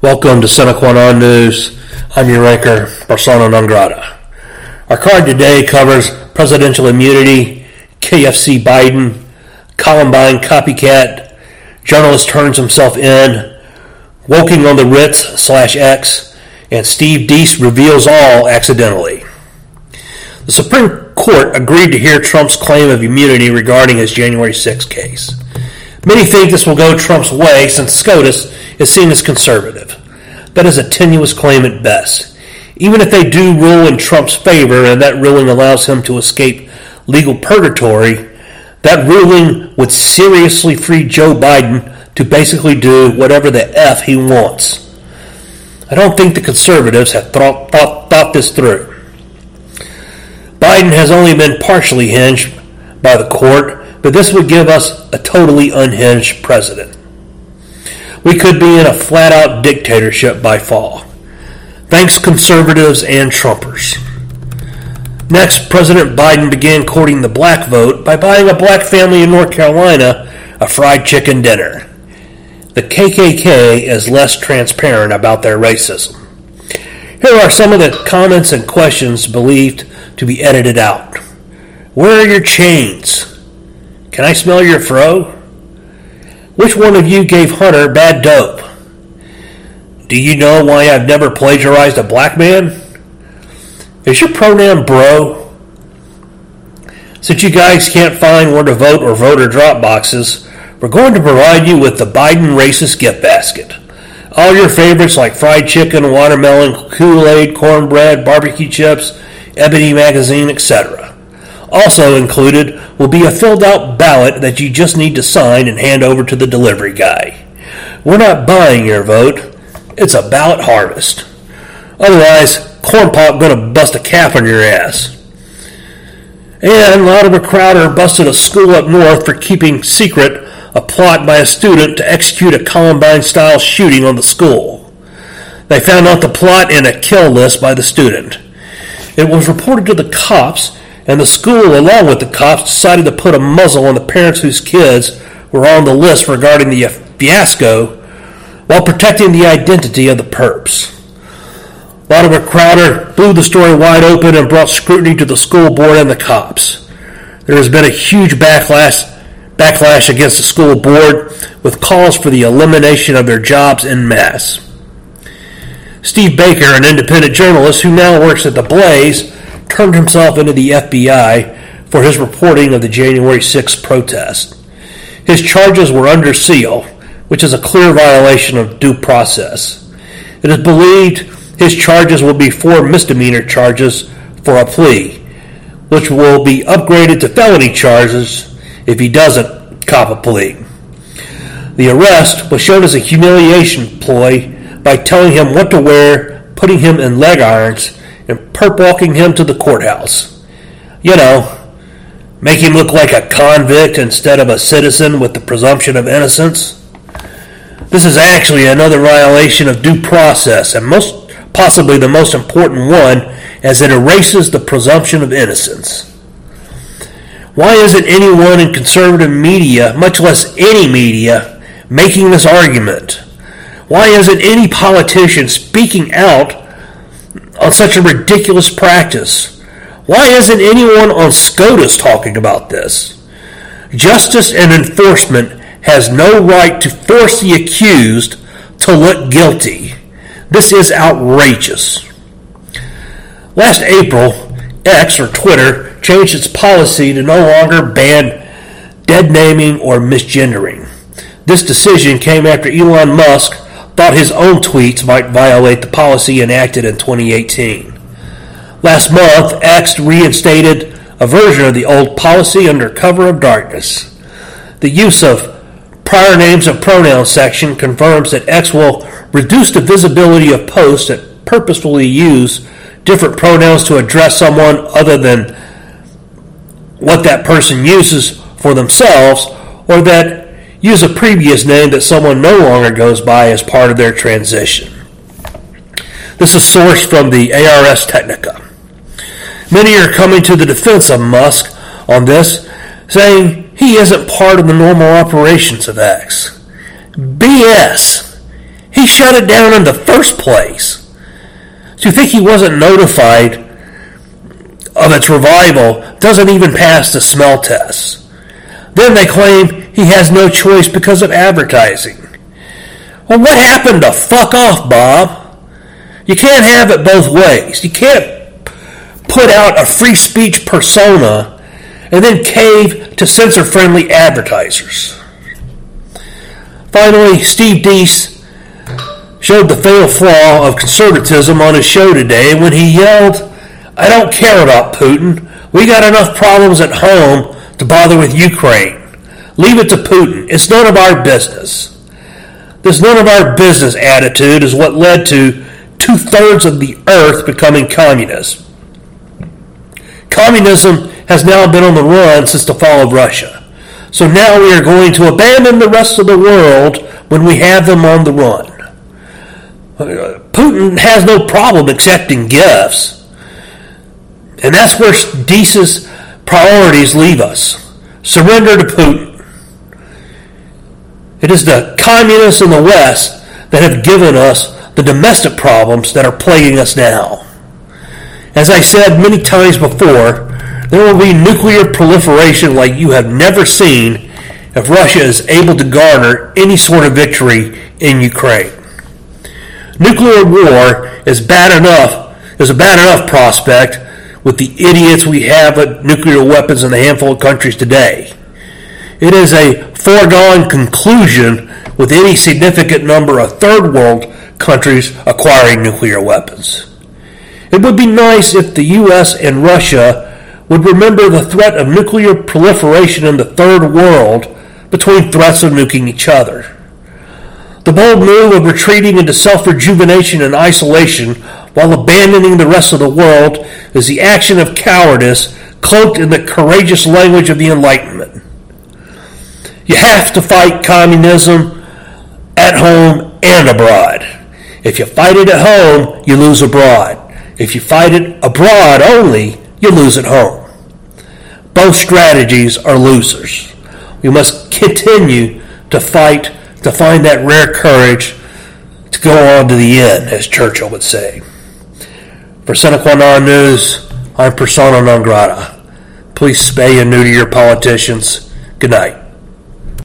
Welcome to Sine Qua Non News. I'm your anchor, Persona Non Grata. Our card today covers presidential immunity, KFC Biden, Columbine copycat, journalist turns himself in, woking on the Ritz slash X, and Steve Deace reveals all accidentally. The Supreme Court agreed to hear Trump's claim of immunity regarding his January 6 case. Many think this will go Trump's way since SCOTUS is seen as conservative. That is a tenuous claim at best. Even if they do rule in Trump's favor and that ruling allows him to escape legal purgatory, that ruling would seriously free Joe Biden to basically do whatever the F he wants. I don't think the conservatives have thought, thought, thought this through. Biden has only been partially hinged by the court, but this would give us a totally unhinged president. We could be in a flat out dictatorship by fall. Thanks, conservatives and Trumpers. Next, President Biden began courting the black vote by buying a black family in North Carolina a fried chicken dinner. The KKK is less transparent about their racism. Here are some of the comments and questions believed to be edited out. Where are your chains? Can I smell your fro? Which one of you gave Hunter bad dope? Do you know why I've never plagiarized a black man? Is your pronoun bro? Since you guys can't find where to vote or voter drop boxes, we're going to provide you with the Biden racist gift basket. All your favorites like fried chicken, watermelon, Kool Aid, cornbread, barbecue chips, Ebony magazine, etc. Also included will be a filled out ballot that you just need to sign and hand over to the delivery guy. We're not buying your vote, it's a ballot harvest. Otherwise, Corn Pop gonna bust a cap on your ass. And Latimer Crowder busted a school up north for keeping secret a plot by a student to execute a Columbine style shooting on the school. They found out the plot in a kill list by the student. It was reported to the cops and the school, along with the cops, decided to put a muzzle on the parents whose kids were on the list regarding the fiasco while protecting the identity of the perps. Latimer Crowder blew the story wide open and brought scrutiny to the school board and the cops. There has been a huge backlash, backlash against the school board with calls for the elimination of their jobs en masse. Steve Baker, an independent journalist who now works at The Blaze, turned himself into the FBI for his reporting of the January 6th protest. His charges were under seal, which is a clear violation of due process. It is believed his charges will be four misdemeanor charges for a plea, which will be upgraded to felony charges if he doesn't cop a plea. The arrest was shown as a humiliation ploy by telling him what to wear, putting him in leg irons, and perp walking him to the courthouse. You know, make him look like a convict instead of a citizen with the presumption of innocence. This is actually another violation of due process, and most possibly the most important one, as it erases the presumption of innocence. Why isn't anyone in conservative media, much less any media, making this argument? Why isn't any politician speaking out on such a ridiculous practice? Why isn't anyone on SCOTUS talking about this? Justice and enforcement has no right to force the accused to look guilty. This is outrageous. Last April, X or Twitter changed its policy to no longer ban dead naming or misgendering. This decision came after Elon Musk thought his own tweets might violate the policy enacted in 2018. Last month, X reinstated a version of the old policy under cover of darkness. The use of prior names of pronouns section confirms that X will reduce the visibility of posts that purposefully use different pronouns to address someone other than what that person uses for themselves or that use a previous name that someone no longer goes by as part of their transition. This is sourced from the Ars Technica. Many are coming to the defense of Musk on this, saying he isn't part of the normal operations of X. BS! He shut it down in the first place? To think he wasn't notified of its revival? Doesn't even pass the smell test. Then they claim he has no choice because of advertising. Well, what happened to fuck off, Bob? You can't have it both ways. You can't put out a free speech persona and then cave to censor friendly advertisers. Finally, Steve Deace showed the fatal flaw of conservatism on his show today when he yelled, I don't care about Putin. We got enough problems at home to bother with Ukraine. Leave it to Putin. It's none of our business. This none of our business attitude is what led to two thirds of the earth becoming communist. Communism has now been on the run since the fall of Russia. So now we are going to abandon the rest of the world when we have them on the run. Putin has no problem accepting gifts. And that's where Deace's priorities leave us. Surrender to Putin. It is the communists in the West that have given us the domestic problems that are plaguing us now. As I said many times before, there will be nuclear proliferation like you have never seen if Russia is able to garner any sort of victory in Ukraine. Nuclear war is bad enough is a bad enough prospect with the idiots we have with nuclear weapons in a handful of countries today. It is a foregone conclusion with any significant number of third world countries acquiring nuclear weapons. It would be nice if the US and Russia would remember the threat of nuclear proliferation in the third world between threats of nuking each other. The bold move of retreating into self rejuvenation and isolation while abandoning the rest of the world is the action of cowardice cloaked in the courageous language of the Enlightenment. You have to fight communism at home and abroad. If you fight it at home, you lose abroad. If you fight it abroad only, you lose at home. Both strategies are losers. We must continue to fight to find that rare courage to go on to the end, as Churchill would say. For Sine Qua Non News, I'm persona non grata. Please spay and neuter your politicians. Good night.